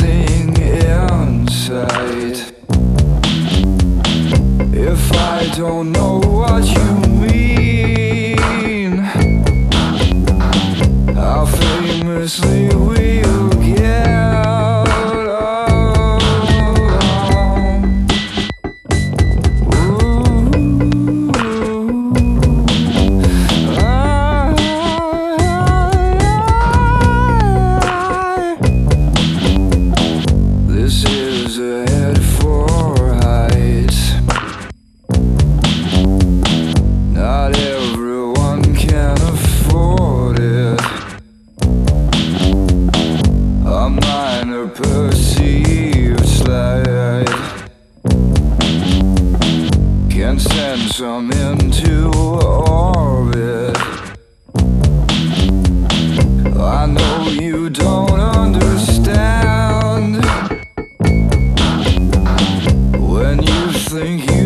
freezing inside. If I don't know what you mean, I'll famously. ahead for heights Not everyone can afford it. A minor perceived slight Can send some into orbit. Think you